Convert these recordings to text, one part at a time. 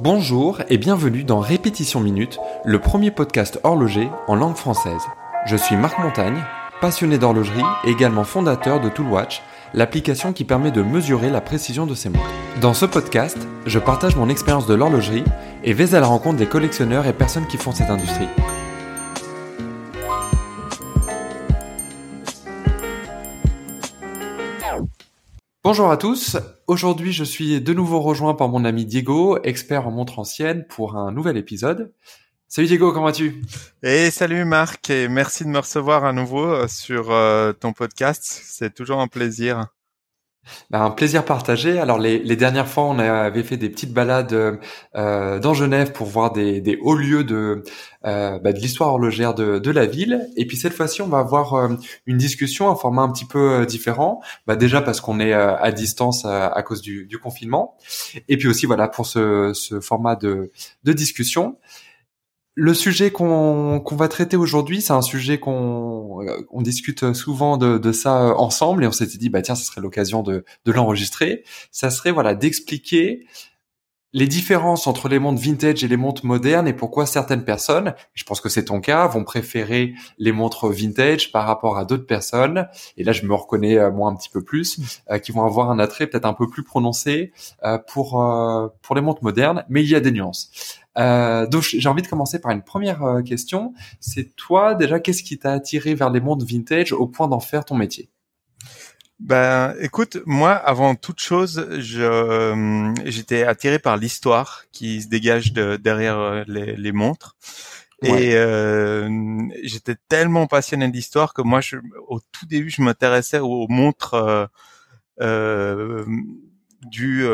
Bonjour et bienvenue dans Répétition Minute, le premier podcast horloger en langue française. Je suis Marc Montagne, passionné d'horlogerie et également fondateur de Toolwatch, l'application qui permet de mesurer la précision de ses montres. Dans ce podcast, je partage mon expérience de l'horlogerie et vais à la rencontre des collectionneurs et personnes qui font cette industrie. Bonjour à tous. Aujourd'hui, je suis de nouveau rejoint par mon ami Diego, expert en montres anciennes, pour un nouvel épisode. Salut Diego, comment vas-tu? Et salut Marc, et merci de me recevoir à nouveau euh, sur euh, ton podcast. C'est toujours un plaisir. Bah, un plaisir partagé. Alors les, les, dernières fois, on avait fait des petites balades euh, dans Genève pour voir des, des hauts lieux de, euh, bah, de l'histoire horlogère de, de, la ville. Et puis cette fois-ci, on va avoir euh, une discussion, un format un petit peu euh, différent. Bah, déjà parce qu'on est euh, à distance à cause du, du, confinement. Et puis aussi voilà pour ce, ce format de, de discussion. Le sujet qu'on va traiter aujourd'hui, c'est un sujet qu'on on discute souvent de, de, ça ensemble et on s'était dit bah tiens, ce serait l'occasion de, de l'enregistrer. Ça serait voilà d'expliquer les différences entre les montres vintage et les montres modernes et pourquoi certaines personnes, je pense que c'est ton cas, vont préférer les montres vintage par rapport à d'autres personnes. Et là, je me reconnais euh, moi un petit peu plus, euh, qui vont avoir un attrait peut-être un peu plus prononcé euh, pour pour les montres modernes, mais il y a des nuances. Donc j'ai envie de commencer par une première question. C'est toi déjà, qu'est-ce qui t'a attiré vers les montres vintage au point d'en faire ton métier? Ben, écoute, moi, avant toute chose, je euh, j'étais attiré par l'histoire qui se dégage de, derrière euh, les, les montres. Et euh, j'étais tellement passionné d'histoire que moi, je, au tout début, je m'intéressais aux montres euh, euh, du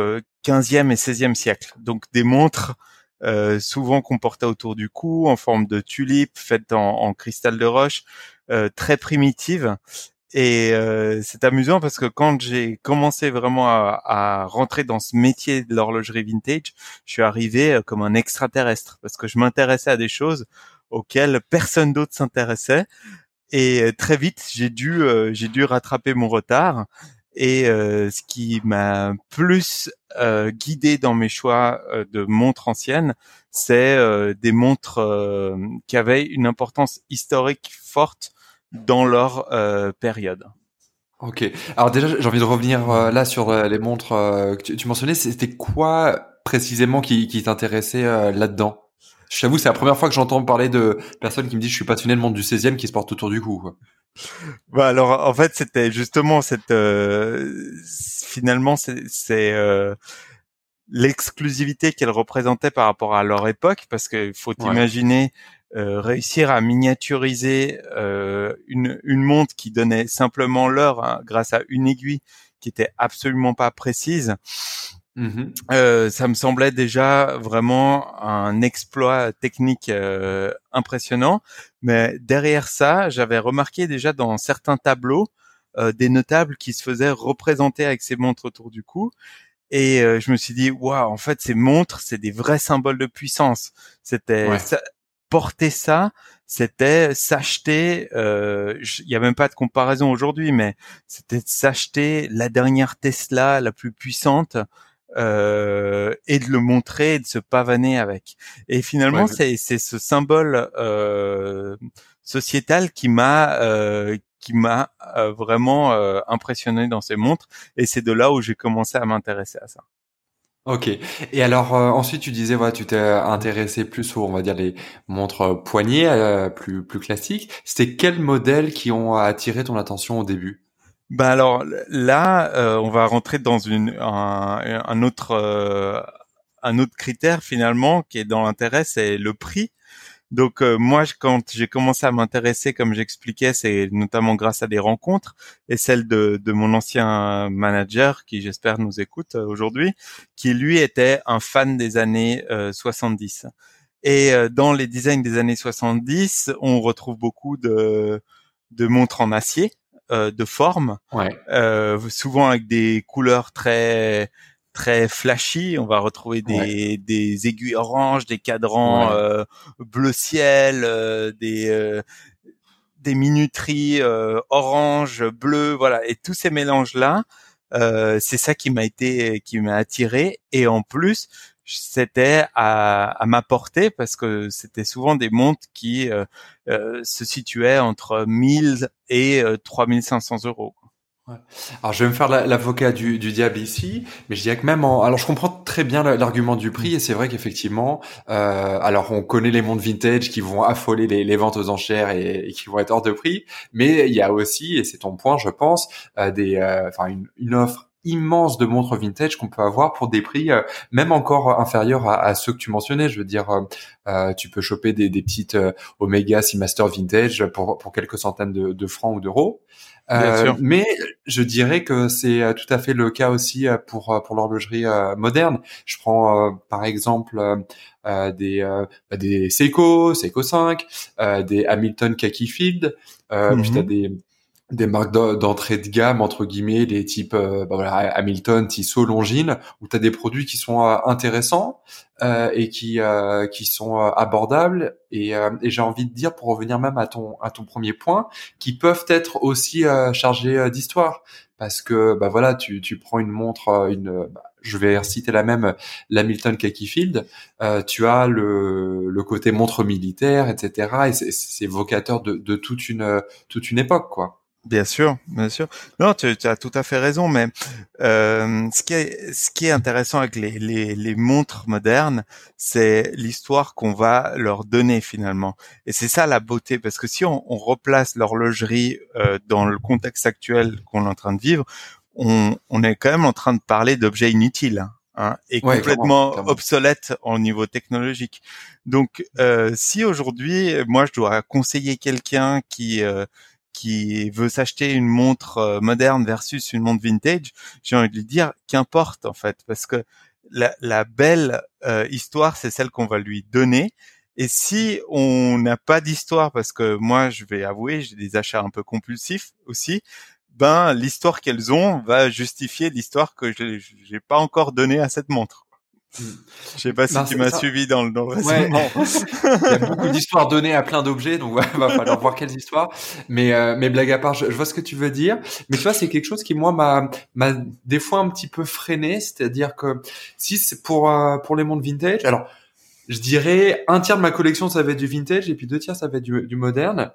15e et 16e siècle. Donc des montres euh, souvent qu'on autour du cou en forme de tulipe, faites en, en cristal de roche, très primitive. Et euh, c'est amusant parce que quand j'ai commencé vraiment à, à, rentrer dans ce métier de l'horlogerie vintage, je suis arrivé euh, comme un extraterrestre parce que je m'intéressais à des choses auxquelles personne d'autre s'intéressait. Et euh, très vite, j'ai dû, j'ai dû rattraper mon retard. Et ce qui m'a plus guidé dans mes choix de montres anciennes, c'est des montres qui avaient une importance historique forte dans leur euh, période. Ok. Alors déjà, j'ai envie de revenir euh, là sur euh, les montres que tu, mentionnais. C'était quoi précisément qui, qui t'intéressait là-dedans? Je t'avoue, c'est la première fois que j'entends parler de personnes qui me disent je suis passionné de montre du 16e qui se porte autour du cou. Bah alors, en fait, c'était justement cette. finalement, c'est l'exclusivité qu'elle représentait par rapport à leur époque, parce qu'il faut imaginer euh, réussir à miniaturiser euh, une, une, montre qui donnait simplement l'heure hein, grâce à une aiguille qui était absolument pas précise. Mmh euh, ça me semblait déjà vraiment un exploit technique euh, impressionnant, mais derrière ça, j'avais remarqué déjà dans certains tableaux euh, des notables qui se faisaient représenter avec ces montres autour du cou, et je me suis dit waouh, en fait ces montres, c'est des vrais symboles de puissance. C'était porter ça, c'était s'acheter, euh, il n'y a même pas de comparaison aujourd'hui, mais c'était s'acheter la dernière Tesla la plus puissante euh, et de le montrer et de se pavaner avec. Et finalement, c'est c'est ce symbole euh, sociétal qui m'a euh, qui m'a euh, vraiment euh, impressionné dans ces montres et c'est de là où j'ai commencé à m'intéresser à ça. Ok. Et alors euh, ensuite tu disais voilà tu t'es intéressé plus aux on va dire les montres euh, poignées euh, plus plus classiques. C'était quels modèles qui ont attiré ton attention au début? Ben alors là on va rentrer dans une un, un autre un autre critère finalement qui est dans l'intérêt c'est le prix. Donc euh, moi, quand j'ai commencé à m'intéresser, comme j'expliquais, c'est notamment grâce à des rencontres et celle de, de mon ancien manager, qui j'espère nous écoute euh, aujourd'hui, qui lui était un fan des années 70. Euh, et dans les designs des années 70, on retrouve beaucoup de, de montres en acier, de forme, ouais. souvent avec des couleurs très très flashy. On va retrouver des, des aiguilles oranges, des cadrans euh, bleu ciel, euh, des euh, des minuteries orange, bleu, voilà. Et tous ces mélanges là, c'est ça qui m'a été qui m'a attiré. Et en plus, c'était à, à m'apporter parce que c'était souvent des montres qui euh, euh, se situaient entre 1000 et 3500 euros. Ouais. Alors je vais me faire l'avocat du, du, diable ici, mais je dirais que même en... Alors je comprends très bien l'argument du prix et c'est vrai qu'effectivement, euh, alors on connaît les montres vintage qui vont affoler les, les ventes aux enchères et, qui vont être hors de prix, mais il y a aussi, et c'est ton point je pense, euh, des, euh, enfin une, une offre immense de montres vintage qu'on peut avoir pour des prix euh, même encore inférieurs à, à, ceux que tu mentionnais. Je veux dire, euh, euh tu peux choper des, des petites Omega Seamaster vintage pour, pour quelques centaines de, de francs ou d'euros. Euh, mais je dirais que c'est euh, tout à fait le cas aussi euh, pour pour l'horlogerie moderne. Je prends par exemple des bah, des Seiko, Seiko 5, des Hamilton Khaki Field, puis t'as mhm. des des marques d'entrée de gamme entre guillemets des types euh, bah voilà, Hamilton, Tissot, Longines où tu as des produits qui sont euh, intéressants euh, et qui euh, qui sont abordables. Et, et j'ai envie de dire pour revenir même à ton à ton premier point qui peuvent être aussi chargés d'histoire. Parce que bah voilà tu tu prends une montre une bah, je vais citer la même l'Hamilton Field euh, tu as le, le côté montre militaire etc et c'est vocateur de, de toute une toute une époque quoi Bien sûr, bien sûr. Non, tu, as tout à fait raison, mais euh, ce, qui est, ce qui est intéressant avec les, les, les montres modernes, c'est l'histoire qu'on va leur donner finalement. Et c'est ça la beauté, parce que si on, on replace l'horlogerie euh, dans le contexte actuel qu'on est en train de vivre, on, on est quand même en train de parler d'objets inutiles. Hein, et complètement obsolètes au niveau technologique. Donc, euh, si aujourd'hui, moi, je dois conseiller quelqu'un qui euh, qui veut s'acheter une montre euh, moderne versus une montre vintage, j'ai envie de lui dire qu'importe en fait, parce que la, belle euh, histoire, c'est celle qu'on va lui donner. Et si on n'a pas d'histoire, parce que moi, je vais avouer, j'ai des achats un peu compulsifs aussi, ben l'histoire qu'elles ont va justifier l'histoire que je n'ai pas encore donnée à cette montre. Je sais pas si tu m'as suivi dans le, dans le raisonnement. Il y a beaucoup d'histoires données à plein d'objets, donc ouais, va falloir voir quelles histoires. Mais euh, mais blague à part, je, vois ce que tu veux dire. Mais tu vois, c'est quelque chose qui moi m'a m'a des fois un petit peu freiné, c'est-à-dire que si c'est pour euh, pour les mondes vintage, alors je dirais un tiers de ma collection ça va être du vintage et puis deux tiers ça va être du, du moderne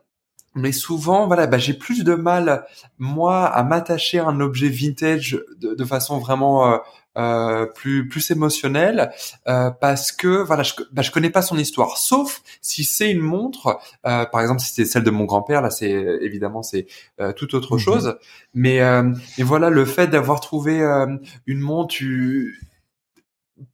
mais souvent, voilà, bah, j'ai plus de mal moi à m'attacher à un objet vintage de, de façon vraiment euh, euh, plus plus émotionnel euh, parce que voilà je, bah, je connais pas son histoire sauf si c'est une montre euh, par exemple si c'est celle de mon grand-père là c'est évidemment c'est euh, tout autre mhm. chose mais euh, mais voilà le fait d'avoir trouvé une montre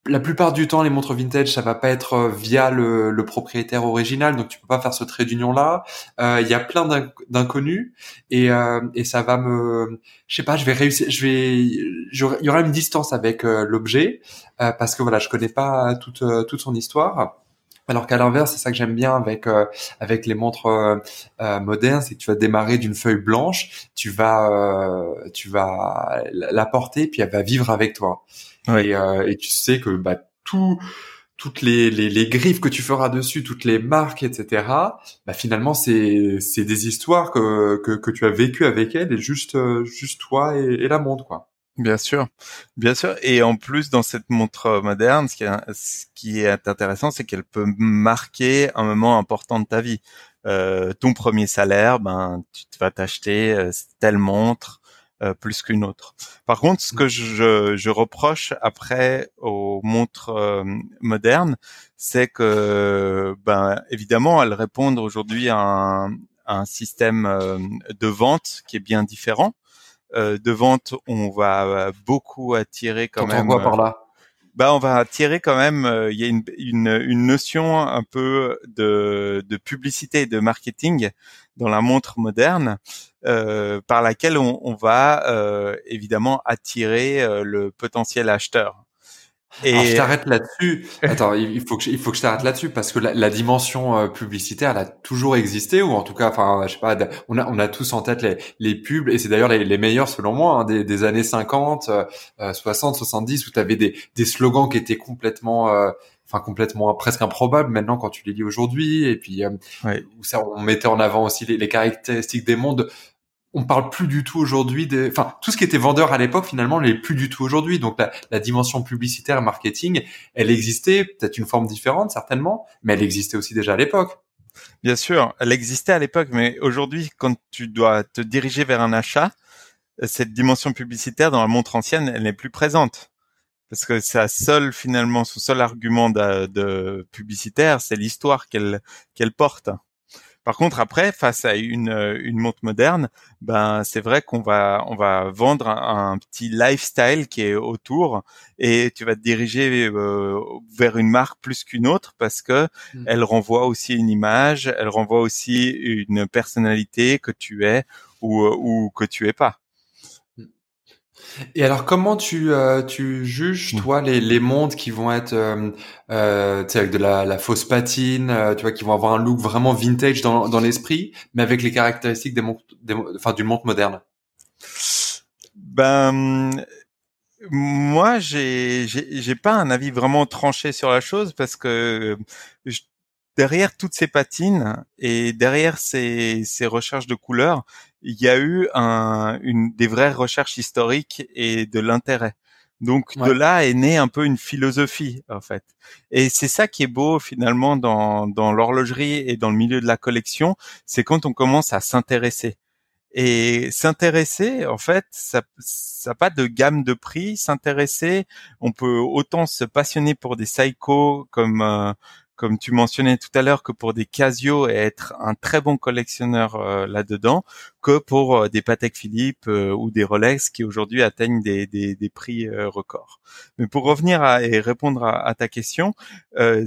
la plupart du temps, les montres vintage, ça va pas être euh, via le, le propriétaire original, donc tu peux pas faire ce trait d'union là. Euh, il y a plein d'inconnus et, euh, et ça va me, je sais pas, je vais réussir, je vais, il y aura une distance avec l'objet parce que voilà, je connais pas toute toute son histoire. Alors qu'à l'inverse, c'est ça que j'aime bien avec avec les montres modernes, c'est que tu vas démarrer d'une feuille blanche, tu vas tu vas la porter, puis elle va vivre avec toi. Et, euh, et, tu sais que bah, tout, toutes les, les, les, griffes que tu feras dessus, toutes les marques, etc. Bah, finalement, c'est c'est des histoires que, que, que tu as vécues avec elle et juste euh, juste toi et, et la montre quoi. Bien sûr, bien sûr. Et en plus, dans cette montre moderne, ce qui est, ce qui est intéressant, c'est qu'elle peut marquer un moment important de ta vie. Euh, ton premier salaire, ben, tu vas t'acheter euh, telle montre euh, plus qu'une autre. Par contre, ce que je, je reproche après aux montres euh, modernes, c'est que, ben, évidemment, elles répondent aujourd'hui à un, un système euh, de vente qui est bien différent. de vente, on va beaucoup attirer quand, même. On par là bah on va attirer quand même. Il y a une, une, une, notion un peu de, de publicité et de marketing dans la montre moderne, euh, par laquelle on, va euh, évidemment attirer euh, le potentiel acheteur. Et Alors, je t'arrête là-dessus. Attends, il faut que je, il faut que je t'arrête là-dessus parce que la, la dimension euh, publicitaire, elle a toujours existé ou en tout cas, enfin, je sais pas, on a on a tous en tête les, les pubs et c'est d'ailleurs les, les meilleurs selon moi hein, des, des années 50, euh, 60, 70 où tu avais des des slogans qui étaient complètement euh, enfin complètement presque improbable maintenant quand tu les lis aujourd'hui et puis euh, où ça on mettait en avant aussi les, les caractéristiques des mondes on parle plus du tout aujourd'hui des, enfin, tout ce qui était vendeur à l'époque, finalement, n'est plus du tout aujourd'hui. Donc, la, dimension publicitaire et marketing, elle existait, peut-être une forme différente, certainement, mais elle existait aussi déjà à l'époque. Bien sûr, elle existait à l'époque, mais aujourd'hui, quand tu dois te diriger vers un achat, cette dimension publicitaire dans la montre ancienne, elle n'est plus présente. Parce que sa seule, finalement, son seul argument de, de publicitaire, c'est l'histoire qu'elle qu'elle porte. Par contre, après, face à une, euh, une montre moderne, ben c'est vrai qu'on va on va vendre un, petit lifestyle qui est autour et tu vas te diriger euh, vers une marque plus qu'une autre parce que mmh. elle renvoie aussi une image, elle renvoie aussi une personnalité que tu es ou, euh, ou que tu es pas. Et alors, comment tu euh, tu juges mmh. toi les les montres qui vont être euh, euh, avec de la, la fausse patine, euh, tu vois, qui vont avoir un look vraiment vintage dans dans l'esprit, mais avec les caractéristiques des montres, enfin d'une montre moderne? Ben moi, j'ai j'ai pas un avis vraiment tranché sur la chose parce que je, derrière toutes ces patines et derrière ces, ces recherches de couleurs, il y a eu un, une, des vraies recherches historiques et de l'intérêt. Donc de là est née un peu une philosophie en fait. Et c'est ça qui est beau finalement dans, dans l'horlogerie et dans le milieu de la collection, c'est quand on commence à s'intéresser. Et s'intéresser, en fait, ça n'a pas de gamme de prix. S'intéresser, on peut autant se passionner pour des Seiko comme euh, comme tu mentionnais tout à l'heure, que pour des Casio et être un très bon collectionneur euh, là-dedans, que pour euh, des Patek Philippe euh, ou des Rolex qui aujourd'hui atteignent des, des, prix records. Mais pour revenir à, et répondre à, ta question,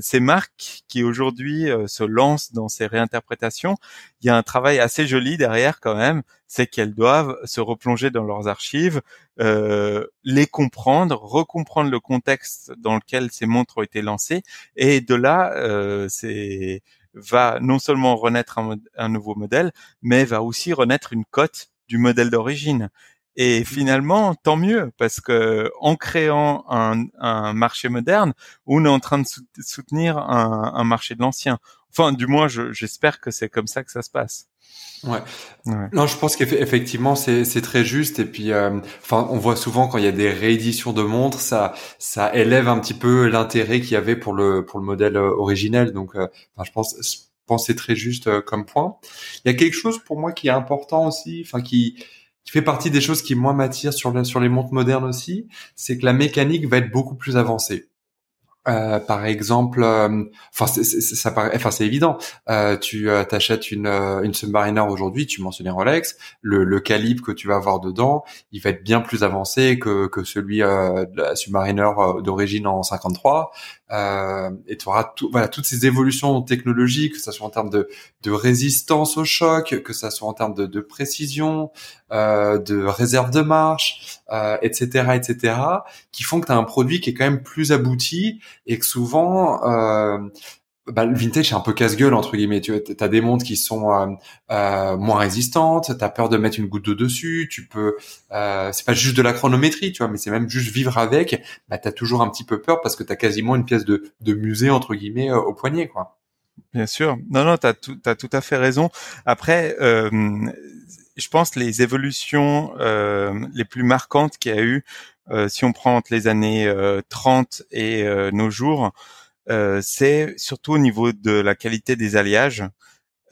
ces marques qui aujourd'hui se lancent dans ces réinterprétations, il y a un travail assez joli derrière quand même, c'est qu'elles doivent se replonger dans leurs archives, euh, les comprendre, recomprendre le contexte dans lequel ces montres ont été lancées, et de là, euh, c'est va non seulement renaître un, nouveau modèle, mais va aussi renaître une cote du modèle d'origine. Et finalement, tant mieux, parce que en créant un, un marché moderne, on est en train de soutenir un, un marché de l'ancien. Enfin, du moins, j'espère que c'est comme ça que ça se passe. Ouais. Non, je pense qu'effectivement c'est très juste et puis euh, enfin on voit souvent quand il y a des rééditions de montres ça ça élève un petit peu l'intérêt qu'il y avait pour le pour le modèle euh, originel donc euh, enfin je pense je pense c'est très juste comme point. Il y a quelque chose pour moi qui est important aussi enfin qui qui fait partie des choses qui moi m'attirent sur les montres modernes aussi, c'est que la mécanique va être beaucoup plus avancée. Euh, par exemple, euh, enfin ça paraît, enfin c'est évident. Euh, tu euh, t'achètes une une Submariner aujourd'hui, tu mentionnais Rolex, le, le, calibre que tu vas avoir dedans, il va être bien plus avancé que que celui de la Submariner d'origine en 53. et tu auras tout, voilà toutes ces évolutions technologiques, que ça soit en termes de de résistance au choc, que ça soit en termes de, de précision, de réserve de marche, etc., etc., qui font que tu as un produit qui est quand même plus abouti et que souvent euh, bah, le vintage c'est un peu casse-gueule entre guillemets. Tu as des montres qui sont euh, euh, moins résistantes, tu as peur de mettre une goutte d'eau dessus, tu peux euh, c'est pas juste de la chronométrie, tu vois, mais c'est même juste vivre avec. Bah tu as toujours un petit peu peur parce que tu as quasiment une pièce de, de musée entre guillemets euh, au poignet quoi. Bien sûr. Non non, tu as tout as tout à fait raison. Après euh, je pense les évolutions euh, les plus marquantes qu'il y a eu euh, si on prend entre les années 30 euh, et euh, nos jours, c'est surtout au niveau de la qualité des alliages.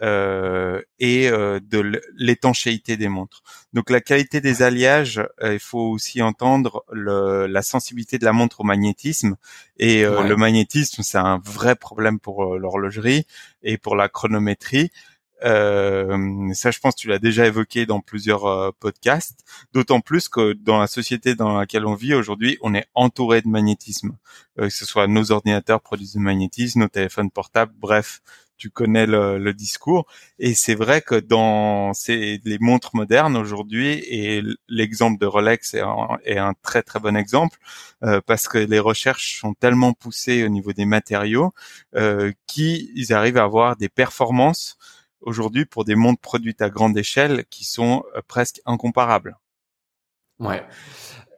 Euh, et euh, de l'étanchéité des montres. Donc la qualité des alliages, il faut aussi entendre le, la sensibilité de la montre au magnétisme. Et le magnétisme, c'est un vrai problème pour l'horlogerie et pour la chronométrie. Euh, ça, je pense, tu l'as déjà évoqué dans plusieurs euh, podcasts. D'autant plus que dans la société dans laquelle on vit aujourd'hui, on est entouré de magnétisme. Euh, que ce soit nos ordinateurs produisent du magnétisme, nos téléphones portables, bref, tu connais le, le discours. Et c'est vrai que dans ces, les montres modernes aujourd'hui, et l'exemple de Rolex est un, est un, très très bon exemple, euh, parce que les recherches sont tellement poussées au niveau des matériaux euh, qu'ils arrivent à avoir des performances aujourd'hui pour des montres produites à grande échelle qui sont euh, presque incomparables. Ouais.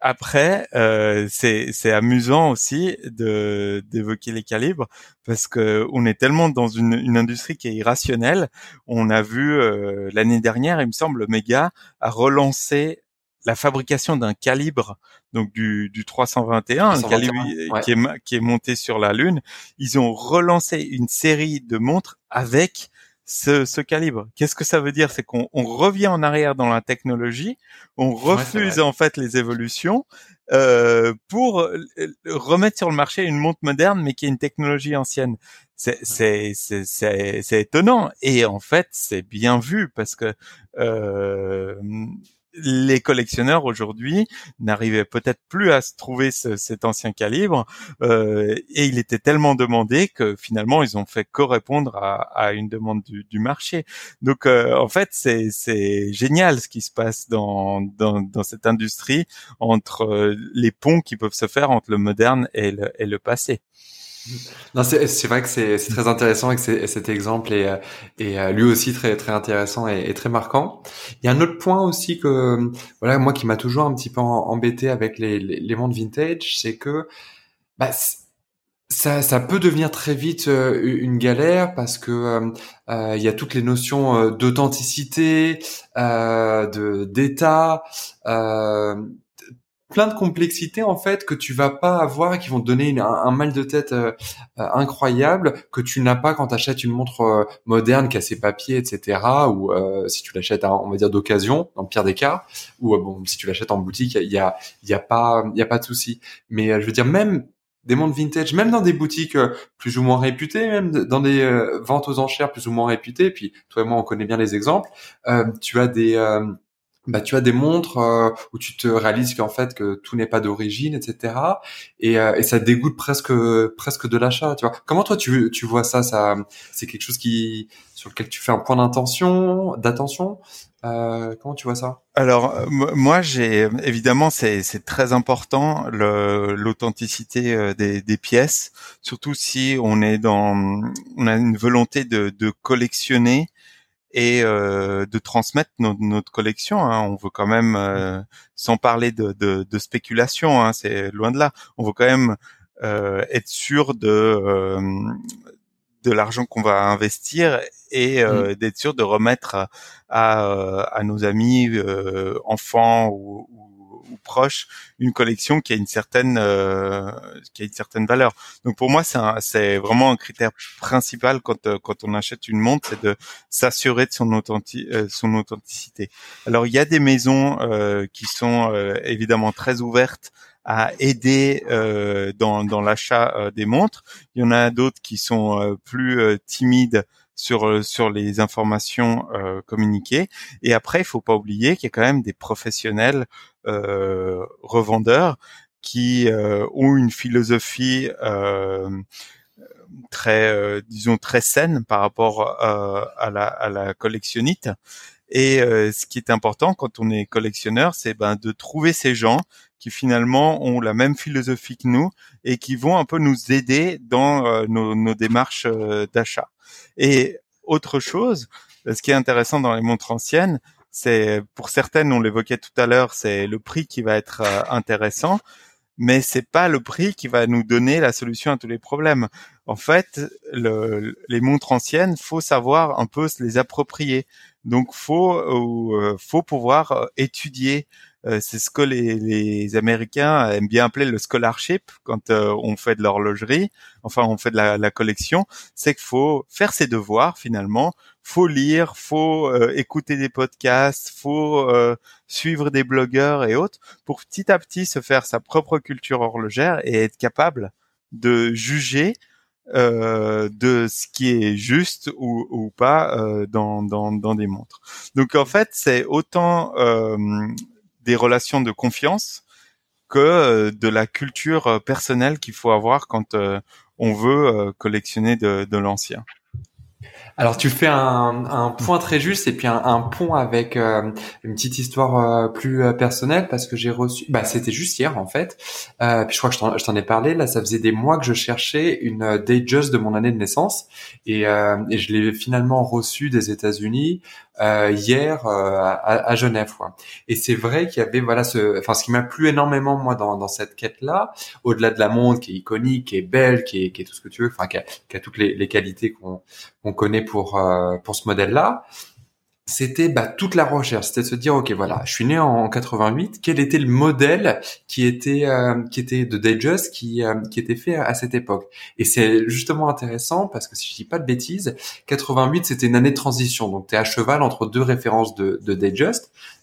après, euh, c'est c'est amusant aussi de d'évoquer les calibres parce que on est tellement dans une, une industrie qui est irrationnelle. On a vu euh, l'année dernière, il me semble, Mega a relancé la fabrication d'un calibre, donc du, du 321, un calibre qui, est, qui est monté sur la Lune. Ils ont relancé une série de montres avec ce, ce calibre. Qu'est-ce que ça veut dire? C'est qu'on revient en arrière dans la technologie, on refuse en fait les évolutions euh, pour euh, remettre sur le marché une montre moderne mais qui est une technologie ancienne. C'est c'est c'est étonnant et en fait c'est bien vu parce que euh, les collectionneurs aujourd'hui n'arrivaient peut-être plus à se trouver cet ancien calibre euh, et il était tellement demandé que finalement ils ont fait correspondre à, à une demande du, marché. Donc euh, en fait c'est génial ce qui se passe dans, cette industrie entre euh, les ponts qui peuvent se faire entre le moderne et et le passé. Non, c'est vrai que c'est très intéressant et que cet exemple est, est euh, lui aussi très très intéressant et, très marquant. Il y a un autre point aussi que voilà moi qui m'a toujours un petit peu embêté avec les les, les mondes vintage, c'est que bah, ça, ça peut devenir très vite euh, une galère parce que euh, il y a toutes les notions d'authenticité, de d'état, plein de complexités en fait que tu vas pas avoir et qui vont te donner un, mal de tête euh, euh, incroyable que tu n'as pas quand tu achètes une montre euh, moderne qui a ses papiers etc ou si tu l'achètes on va dire d'occasion dans le pire des cas ou bon si tu l'achètes en boutique il y a il y a pas il y a pas de souci. Mais je veux dire même des montres vintage, même dans des boutiques plus ou moins réputées, même dans des ventes aux enchères plus ou moins réputées, puis toi et moi on connaît bien les exemples, tu as des bah tu as des montres euh, où tu te réalises qu'en fait que tout n'est pas d'origine, etc. Et, euh, et ça dégoûte presque presque de l'achat. Tu vois Comment toi tu tu vois ça? Ça c'est quelque chose qui sur lequel tu fais un point d'intention, d'attention? Euh, comment tu vois ça? Alors moi j'ai évidemment c'est c'est très important l'authenticité euh, des, des pièces, surtout si on est dans on a une volonté de, de collectionner et euh, de transmettre notre collection. Hein. On veut quand même, euh, sans parler de, de, de spéculation, hein, c'est loin de là. On veut quand même euh, être sûr de euh, de l'argent qu'on va investir et euh, mmh. d'être sûr de remettre à, à, nos amis, enfants ou, ou proches une collection qui a une certaine euh, qui a une certaine valeur. Donc pour moi c'est c'est vraiment un critère principal quand euh, quand on achète une montre, c'est de s'assurer de son euh, son authenticité. Alors il y a des maisons qui sont évidemment très ouvertes à aider dans, dans l'achat des montres. Il y en a d'autres qui sont plus timides sur euh, sur les informations euh, communiquées. Et après, il faut pas oublier qu'il y a quand même des professionnels euh, revendeurs qui ont une philosophie très, disons, très saine par rapport à, la, à la collectionnite. Et ce qui est important quand on est collectionneur, c'est ben, de trouver ces gens qui finalement ont la même philosophie que nous et qui vont un peu nous aider dans nos, nos, démarches d'achat. Et autre chose, ce qui est intéressant dans les montres anciennes, c'est pour certaines, on l'évoquait tout à l'heure, c'est le prix qui va être euh, intéressant, mais c'est pas le prix qui va nous donner la solution à tous les problèmes. En fait, le, les montres anciennes, faut savoir un peu se les approprier. Donc, faut euh, faut pouvoir euh, étudier euh, c'est ce que les, les, Américains aiment bien appeler le scholarship quand euh, on fait de l'horlogerie, enfin on fait de la, la collection, c'est qu'il faut faire ses devoirs finalement, faut lire, faut euh, écouter des podcasts, faut suivre des blogueurs et autres pour petit à petit se faire sa propre culture horlogère et être capable de juger euh, de ce qui est juste ou, ou pas euh, dans, dans, dans, des montres. Donc en fait, c'est autant euh, des relations de confiance que euh, de la culture euh, personnelle qu'il faut avoir quand euh, on veut collectionner de, l'ancien. Alors tu fais un, point très juste et puis un, pont avec une petite histoire plus personnelle parce que j'ai reçu, bah c'était juste hier en fait. Puis je crois que je t'en ai parlé. Là, ça faisait des mois que je cherchais une Datejust de mon année de naissance et, et je l'ai finalement reçu des États-Unis hier à, à, Genève. Quoi. Et c'est vrai qu'il y avait voilà ce, enfin ce qui m'a plu énormément moi dans, dans cette quête là, au-delà de la montre qui est iconique, qui est belle, qui est, qui est tout ce que tu veux, enfin qui a, qui a toutes les, les qualités qu'on qu'on connaît pour pour ce modèle là c'était bah, toute la recherche, c'était de se dire ok voilà, je suis né en 88, quel était le modèle qui était euh, qui était de Datejust qui euh, qui était fait à, cette époque? Et c'est justement intéressant parce que si je dis pas de bêtises, 88 c'était une année de transition, donc tu es à cheval entre deux références de de.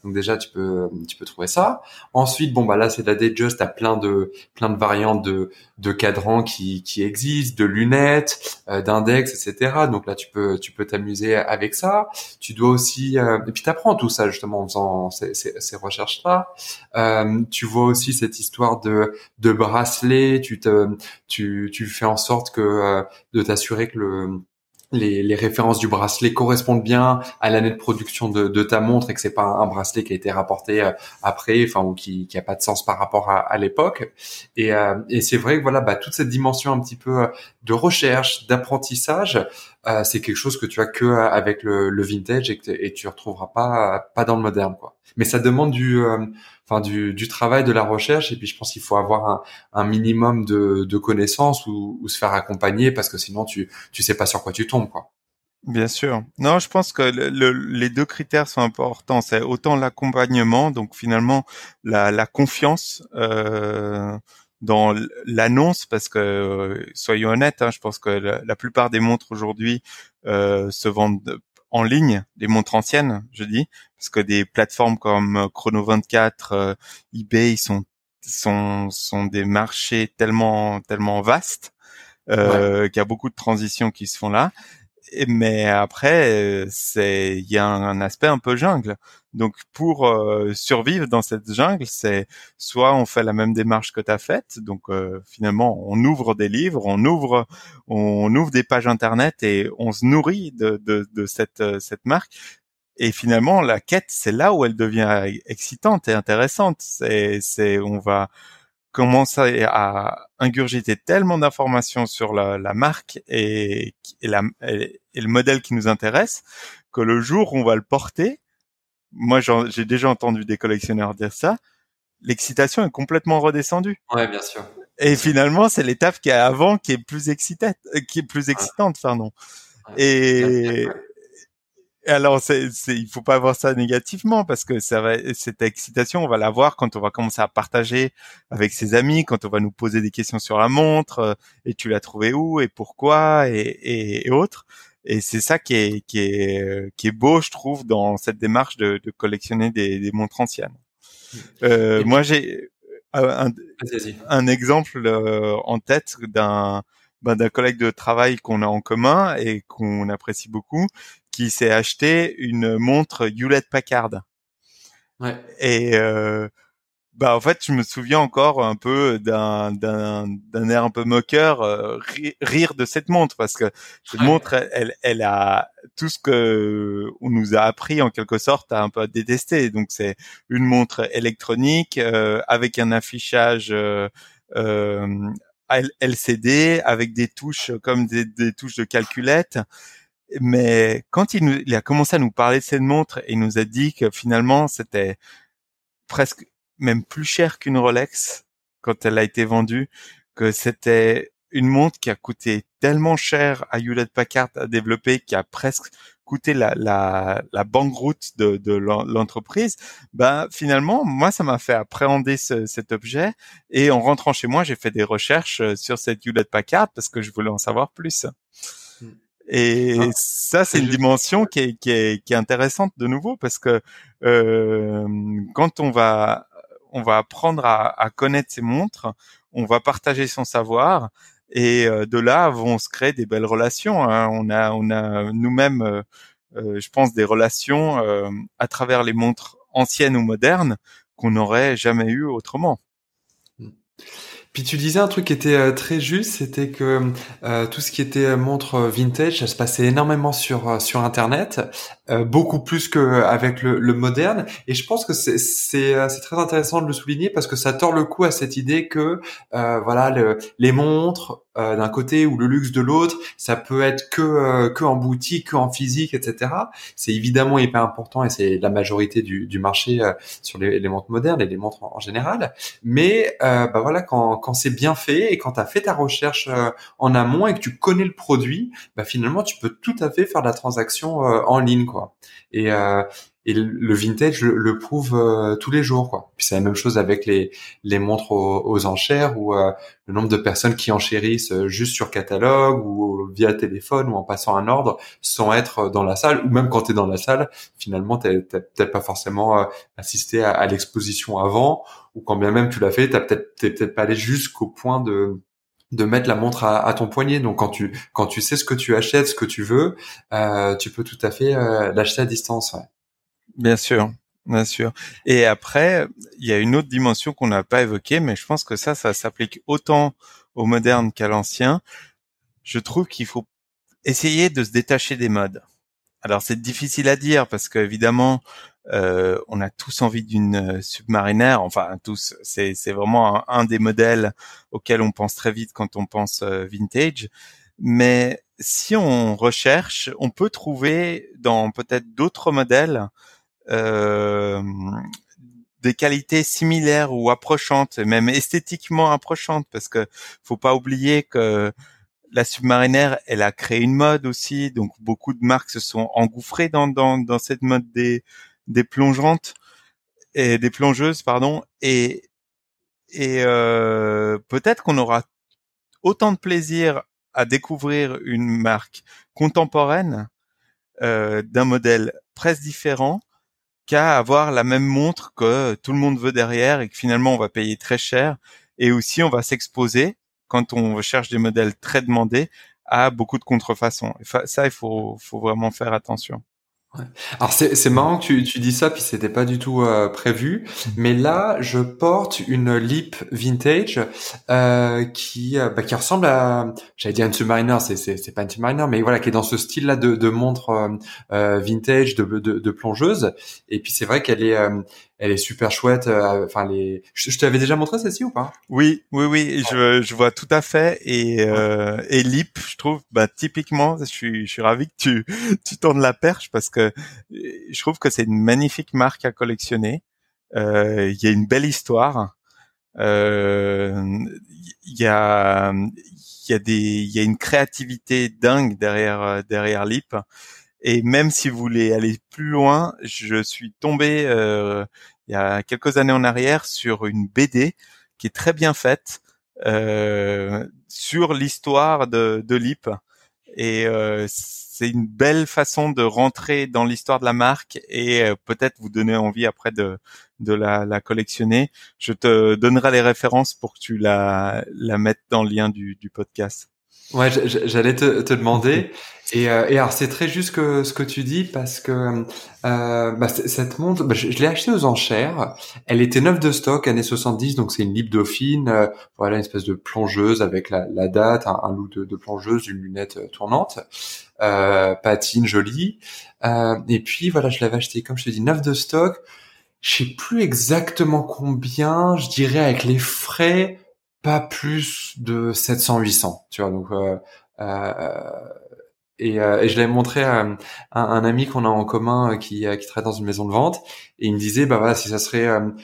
Donc déjà tu peux tu peux trouver ça. Ensuite bon bah là c'est la Datejust, à plein de plein de variantes de de cadrans qui qui existent, de lunettes, euh, d'index, etc. Donc là tu peux tu peux t'amuser avec ça. Tu dois aussi euh, et puis tu apprends tout ça justement en faisant ces, ces, recherches là. Euh, tu vois aussi cette histoire de de bracelet. Tu te tu tu fais en sorte que euh, de t'assurer que le les, les, références du bracelet correspondent bien à l'année de production de, de, ta montre et que c'est pas un, bracelet qui a été rapporté euh, après, enfin ou qui, qui a pas de sens par rapport à, à l'époque. Et, euh, et c'est vrai que voilà, bah, toute cette dimension un petit peu euh, de recherche, d'apprentissage, euh, c'est quelque chose que tu as que avec le, le vintage et que et tu retrouveras pas pas dans le moderne quoi. Mais ça demande du enfin du, du, travail, de la recherche. Et puis je pense qu'il faut avoir un, un minimum de, de connaissances ou, ou, se faire accompagner parce que sinon tu tu sais pas sur quoi tu tombes quoi. Bien sûr. Non, je pense que le, les deux critères sont importants. C'est autant l'accompagnement, donc finalement la, la confiance euh, dans l'annonce, parce que soyons honnêtes, hein, je pense que la, la plupart des montres aujourd'hui euh, se vendent en ligne, des montres anciennes, je dis, parce que des plateformes comme euh, Chrono 24, euh, eBay sont sont sont des marchés tellement tellement vastes euh, qu'il y a beaucoup de transitions qui se font là mais après, c'est il y a un, aspect un peu jungle. Donc pour euh, survivre dans cette jungle, c'est soit on fait la même démarche que tu as faite, donc euh, finalement on ouvre des livres, on ouvre on ouvre des pages internet et on se nourrit de, de, de cette euh, cette marque. Et finalement la quête, c'est là où elle devient excitante et intéressante. C'est c'est on va commence à, ingurgiter tellement d'informations sur la, la marque et, et, la, et, le modèle qui nous intéresse que le jour où on va le porter, moi j'ai déjà entendu des collectionneurs dire ça, l'excitation est complètement redescendue. Ouais, bien sûr. Et finalement, c'est l'étape qui est avant qui est plus excitante, qui est plus excitante, pardon. Et, alors, c'est, c'est, il faut pas voir ça négativement parce que ça va, cette excitation, on va la voir quand on va commencer à partager avec ses amis, quand on va nous poser des questions sur la montre, euh, et tu l'as trouvé où et pourquoi et, et, autres. Et c'est ça qui est, qui est, qui est beau, je trouve, dans cette démarche de, de collectionner des, des, montres anciennes. Euh, moi, j'ai euh, un, un, exemple euh, en tête d'un ben, d'un collègue de travail qu'on a en commun et qu'on apprécie beaucoup, qui s'est acheté une montre Hewlett Packard. Ouais. Et euh, bah en fait, je me souviens encore un peu d'un d'un d'un air un peu moqueur euh, rire de cette montre parce que cette montre elle elle a tout ce que on nous a appris en quelque sorte à un peu détester. Donc c'est une montre électronique euh, avec un affichage euh, euh LCD avec des touches comme des, des touches de calculette. Mais quand il, nous, il a commencé à nous parler de cette montre et il nous a dit que finalement c'était presque même plus cher qu'une Rolex quand elle a été vendue, que c'était une montre qui a coûté tellement cher à Hewlett Packard à développer, qui a presque coûté la, la, la banqueroute de, de l'entreprise, ben finalement, moi, ça m'a fait appréhender ce, cet objet. Et en rentrant chez moi, j'ai fait des recherches euh, sur cette Hewlett Packard parce que je voulais en savoir plus. Et ah, ça, c'est une dimension qui est, qui, est, qui est intéressante de nouveau parce que euh, quand on va on va apprendre à, à connaître ces montres, on va partager son savoir et euh, de là vont se créer des belles relations. Hein. On a, on a nous-mêmes, euh, euh, je pense, des relations à travers les montres anciennes ou modernes qu'on n'aurait jamais eu autrement. Puis tu disais un truc qui était euh, très juste, c'était que euh, tout ce qui était montre vintage, ça se passait énormément sur euh, sur internet, beaucoup plus qu'avec le, le moderne. Et je pense que c'est c'est très intéressant de le souligner parce que ça tord le coup à cette idée que voilà le, les montres euh, d'un côté ou le luxe de l'autre. Ça peut être que euh, que en boutique, que en physique, etc. C'est évidemment hyper important et c'est la majorité du, du marché sur les, les, montres modernes et les montres en, général. Mais bah voilà, quand, quand c'est bien fait et quand tu as fait ta recherche en amont et que tu connais le produit, bah finalement tu peux tout à fait faire la transaction en ligne. Et, et le vintage le, prouve euh, tous les jours quoi. Puis c'est la même chose avec les montres aux, enchères où euh, le nombre de personnes qui enchérissent euh, juste sur catalogue ou via téléphone ou en passant un ordre sans être dans la salle ou même quand tu es dans la salle, finalement tu peut-être pas forcément assisté à, l'exposition avant ou quand bien même tu l'as fait, tu peut-être peut-être pas allé jusqu'au point de de mettre la montre à, ton poignet. Donc quand tu quand tu sais ce que tu achètes, ce que tu veux, tu peux tout à fait l'acheter à distance. Ouais. Bien sûr, bien sûr. Et après, il y a une autre dimension qu'on n'a pas évoquée, mais je pense que ça, ça s'applique autant au moderne qu'à l'ancien. Je trouve qu'il faut essayer de se détacher des modes. Alors c'est difficile à dire parce qu'évidemment, euh, on a tous envie d'une euh, submarinaire. Enfin, tous. C'est, vraiment un, des modèles auxquels on pense très vite quand on pense euh, vintage. Mais si on recherche, on peut trouver dans peut-être d'autres modèles euh, des qualités similaires ou approchantes, même esthétiquement approchantes, parce que faut pas oublier que la submarinaire, elle a créé une mode aussi, donc beaucoup de marques se sont engouffrées dans, dans, dans cette mode des, des plongeantes et des plongeuses, pardon, et, et euh, peut-être qu'on aura autant de plaisir à découvrir une marque contemporaine euh, d'un modèle presque différent qu'à avoir la même montre que tout le monde veut derrière et que finalement on va payer très cher. Et aussi on va s'exposer quand on cherche des modèles très demandés à beaucoup de contrefaçons. Ça, il faut, faut vraiment faire attention. Alors c'est c'est marrant que tu, tu dis ça puis c'était pas du tout euh, prévu. Mmh. mais là je porte une lip vintage euh, qui euh, bah, qui ressemble à j'allais dire une Submariner c'est c'est c'est pas une Submariner mais voilà qui est dans ce style là de de montre euh, vintage de, de, de plongeuse. Et puis c'est vrai qu'elle est elle est super chouette. Euh, enfin, les, je, t'avais déjà montré celle-ci ou pas? Oui, oui, oui. Je, je vois tout à fait. Et euh, et Lip, je trouve, bah typiquement, je suis, je suis ravi que tu tu tournes la perche parce que je trouve que c'est une magnifique marque à collectionner. Euh, il y a une belle histoire. Euh, il y a il y a des il y a une créativité dingue derrière derrière Lip et même si vous voulez aller plus loin, je suis tombé euh, il y a quelques années en arrière sur une BD qui est très bien faite euh, sur l'histoire de, de Lip. Et euh, c'est une belle façon de rentrer dans l'histoire de la marque et peut-être vous donner envie après de, la, collectionner. Je te donnerai les références pour que tu la, la mettes dans le lien du podcast. Ouais, j'allais te, te, demander. Et, euh, et alors c'est très juste que ce que tu dis parce que euh, bah, cette montre, bah, je, l'ai achetée aux enchères. Elle était neuve de stock, année 70, donc c'est une Lip Dauphine. Euh, voilà, une espèce de plongeuse avec la, la date, un, look de, de, plongeuse, une lunette euh, tournante, euh, patine jolie. et puis voilà, je l'avais acheté comme je te dis neuve de stock. Je sais plus exactement combien. Je dirais avec les frais pas plus de 700-800, tu vois. Donc, euh, euh, et, euh, et, je l'avais montré à, un, ami qu'on a en commun euh, qui, qui travaille dans une maison de vente, et il me disait, bah voilà, si ça serait, elle,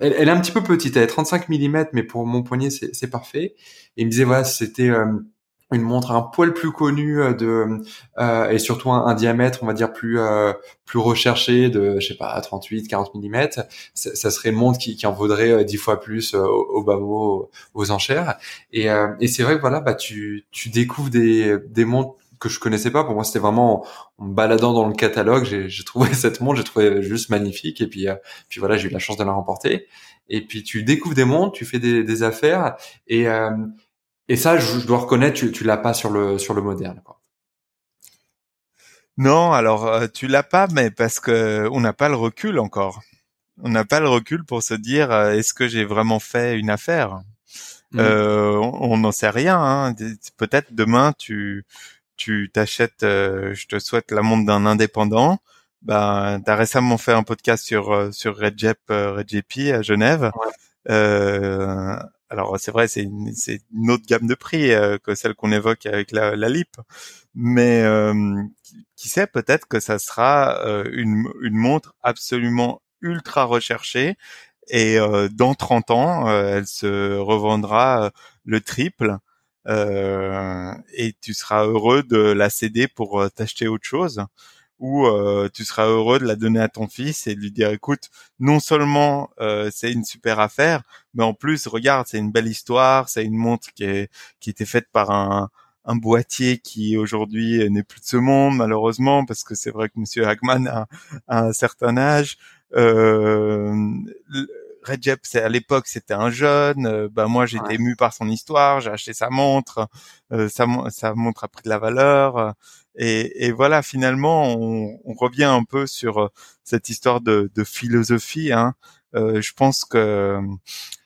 elle, est un petit peu petite, elle est 35 mm, mais pour mon poignet c'est parfait. Et il me disait, voilà, c'était une montre un poil plus connue euh, de euh, et surtout un, diamètre on va dire plus euh, plus recherché de je sais pas 38 40 mm ça, serait une montre qui, qui en vaudrait dix fois plus au, au bas mot aux enchères. Et, et c'est vrai que voilà bah tu tu découvres des des montres que je connaissais pas. Pour moi c'était vraiment en, me baladant dans le catalogue j'ai trouvé cette montre j'ai trouvé juste magnifique. Et puis puis voilà j'ai eu la chance de la remporter. Et puis tu découvres des montres tu fais des, des affaires. Et et ça, je, dois reconnaître, tu, tu l'as pas sur le sur le moderne. Quoi. Non, alors euh, tu l'as pas, mais parce que on n'a pas le recul encore. On n'a pas le recul pour se dire euh, est-ce que j'ai vraiment fait une affaire? Mmh. Euh, on n'en sait rien. Hein. Peut-être demain tu tu t'achètes, je te souhaite la montre d'un indépendant. Ben, t'as récemment fait un podcast sur sur Redjep Redjepi à Genève. Euh, alors c'est vrai, c'est une, autre gamme de prix que celle qu'on évoque avec la, la LIP, mais qui sait peut-être que ça sera une, une montre absolument ultra recherchée et dans 30 ans, elle se revendra le triple euh, et tu seras heureux de la céder pour euh, t'acheter autre chose ou euh, tu seras heureux de la donner à ton fils et de lui dire écoute non seulement c'est une super affaire mais en plus regarde c'est une belle histoire c'est une montre qui est qui était faite par un un boîtier qui aujourd'hui n'est plus de ce monde malheureusement parce que c'est vrai que Monsieur Hagman a, a un certain âge. Euh, Recep, c'est à l'époque, c'était un jeune. Euh, bah moi, j'étais ému par son histoire. J'ai acheté sa montre. Euh, sa, sa montre a pris de la valeur. et, et, voilà, finalement, on, on, revient un peu sur euh, cette histoire de, de philosophie. Hein. Euh, je pense que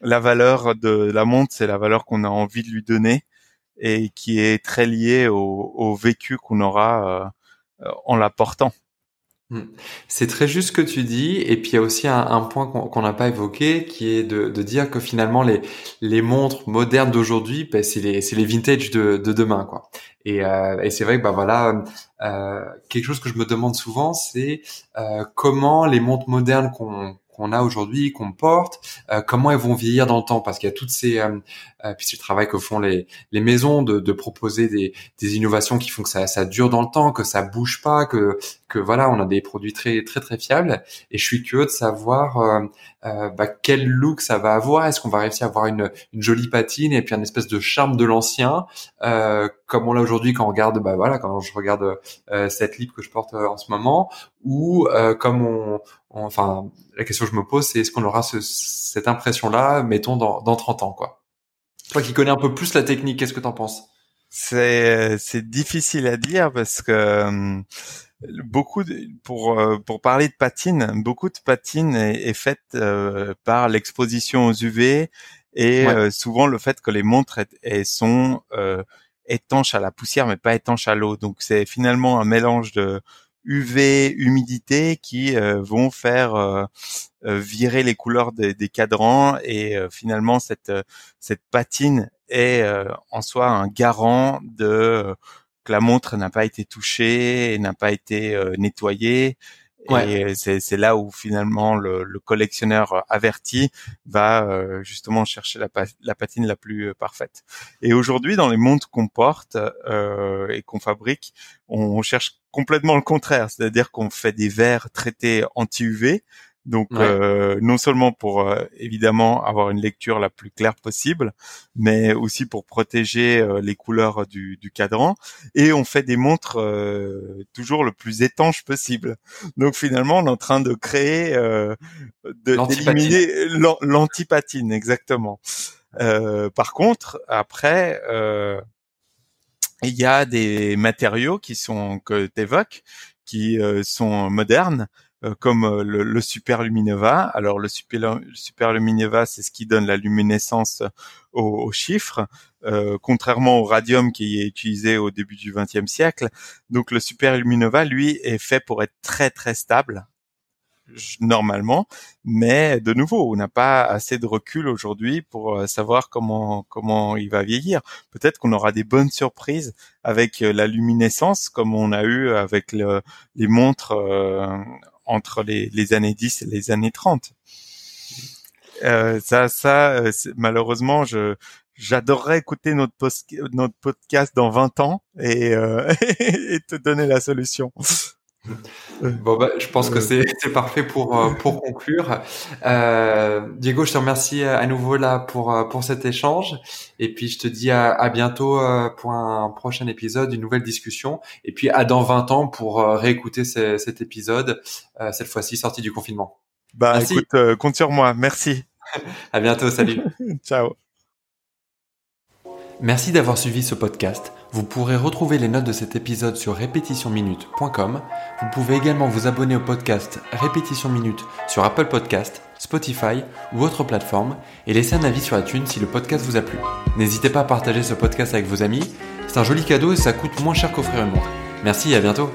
la valeur de la montre, c'est la valeur qu'on a envie de lui donner et qui est très liée au, au vécu qu'on aura en la portant. Hmm. C'est très juste ce que tu dis, et puis il y a aussi un, point qu'on n'a pas évoqué, qui est de, dire que finalement les, montres modernes d'aujourd'hui, ben, c'est les, les vintage de, de demain, quoi. Et, euh, et c'est vrai que bah voilà, euh, quelque chose que je me demande souvent, c'est euh, comment les montres modernes qu'on qu'on a aujourd'hui, qu'on porte, euh, comment elles vont vieillir dans le temps, parce qu'il y a toutes ces, euh, euh, puis c'est le travail que font les, les maisons de, de proposer des, des innovations qui font que ça, ça dure dans le temps, que ça bouge pas, que, que voilà, on a des produits très très très fiables. Et je suis curieux de savoir euh, euh, bah, quel look ça va avoir. Est-ce qu'on va réussir à avoir une, une jolie patine et puis un espèce de charme de l'ancien, euh, comme on l'a aujourd'hui quand on regarde, bah voilà, quand je regarde cette lip que je porte en ce moment, ou comme on, enfin, la question que je me pose, c'est est-ce qu'on aura ce, cette impression-là, mettons dans, dans 30 ans, quoi? Toi qui connais un peu plus la technique, qu'est-ce que t'en penses? C'est difficile à dire parce que euh, beaucoup de, pour euh, pour parler de patine, beaucoup de patine est, est faite euh, par l'exposition aux UV et souvent le fait que les montres sont étanches à la poussière mais pas étanches à l'eau. Donc c'est finalement un mélange de UV, humidité qui vont faire euh, virer les couleurs des, des cadrans et euh, finalement cette euh, cette patine est en soi un garant de que la montre n'a pas été touchée n'a pas été nettoyée et c'est là où finalement le, le, collectionneur averti va justement chercher la, la, patine la plus parfaite. Et aujourd'hui, dans les montres qu'on porte euh, et qu'on fabrique, on, on, cherche complètement le contraire, c'est-à-dire qu'on fait des verres traités anti-UV donc euh, non seulement pour euh, évidemment avoir une lecture la plus claire possible, mais aussi pour protéger euh, les couleurs du, du, cadran. Et on fait des montres toujours le plus étanche possible. Donc finalement, on est en train de créer, d'éliminer l'antipatine, exactement. par contre, après, il y a des matériaux qui sont que tu évoques, qui sont modernes comme euh, le, le, Super Luminova. Alors le Super, c'est ce qui donne la luminescence aux, chiffres, euh, contrairement au radium qui est utilisé au début du XXe siècle. Donc le Super Luminova, lui, est fait pour être très très stable normalement, mais de nouveau, on n'a pas assez de recul aujourd'hui pour savoir comment comment il va vieillir. Peut-être qu'on aura des bonnes surprises avec la luminescence, comme on a eu avec le, les montres entre les, les, années 10 et les années 30. Euh, ça, ça, euh, malheureusement, je, j'adorerais écouter notre, notre podcast dans 20 ans et, euh, et te donner la solution. Bon, bah, je pense que c'est parfait pour euh, pour conclure. Euh, Diego, je te remercie à nouveau là pour euh, pour cet échange et puis je te dis à, à bientôt pour un prochain épisode, une nouvelle discussion et puis à dans 20 ans pour réécouter cet épisode cette fois-ci sorti du confinement. Bah écoute, compte sur moi. Merci. à bientôt. Salut. Ciao. Merci d'avoir suivi ce podcast. Vous pourrez retrouver les notes de cet épisode sur répétitionminute.com. Vous pouvez également vous abonner au podcast Répétition Minute sur Apple Podcast, Spotify ou autre plateforme et laisser un avis sur iTunes si le podcast vous a plu. N'hésitez pas à partager ce podcast avec vos amis. C'est un joli cadeau et ça coûte moins cher qu'offrir une montre. Merci et à bientôt.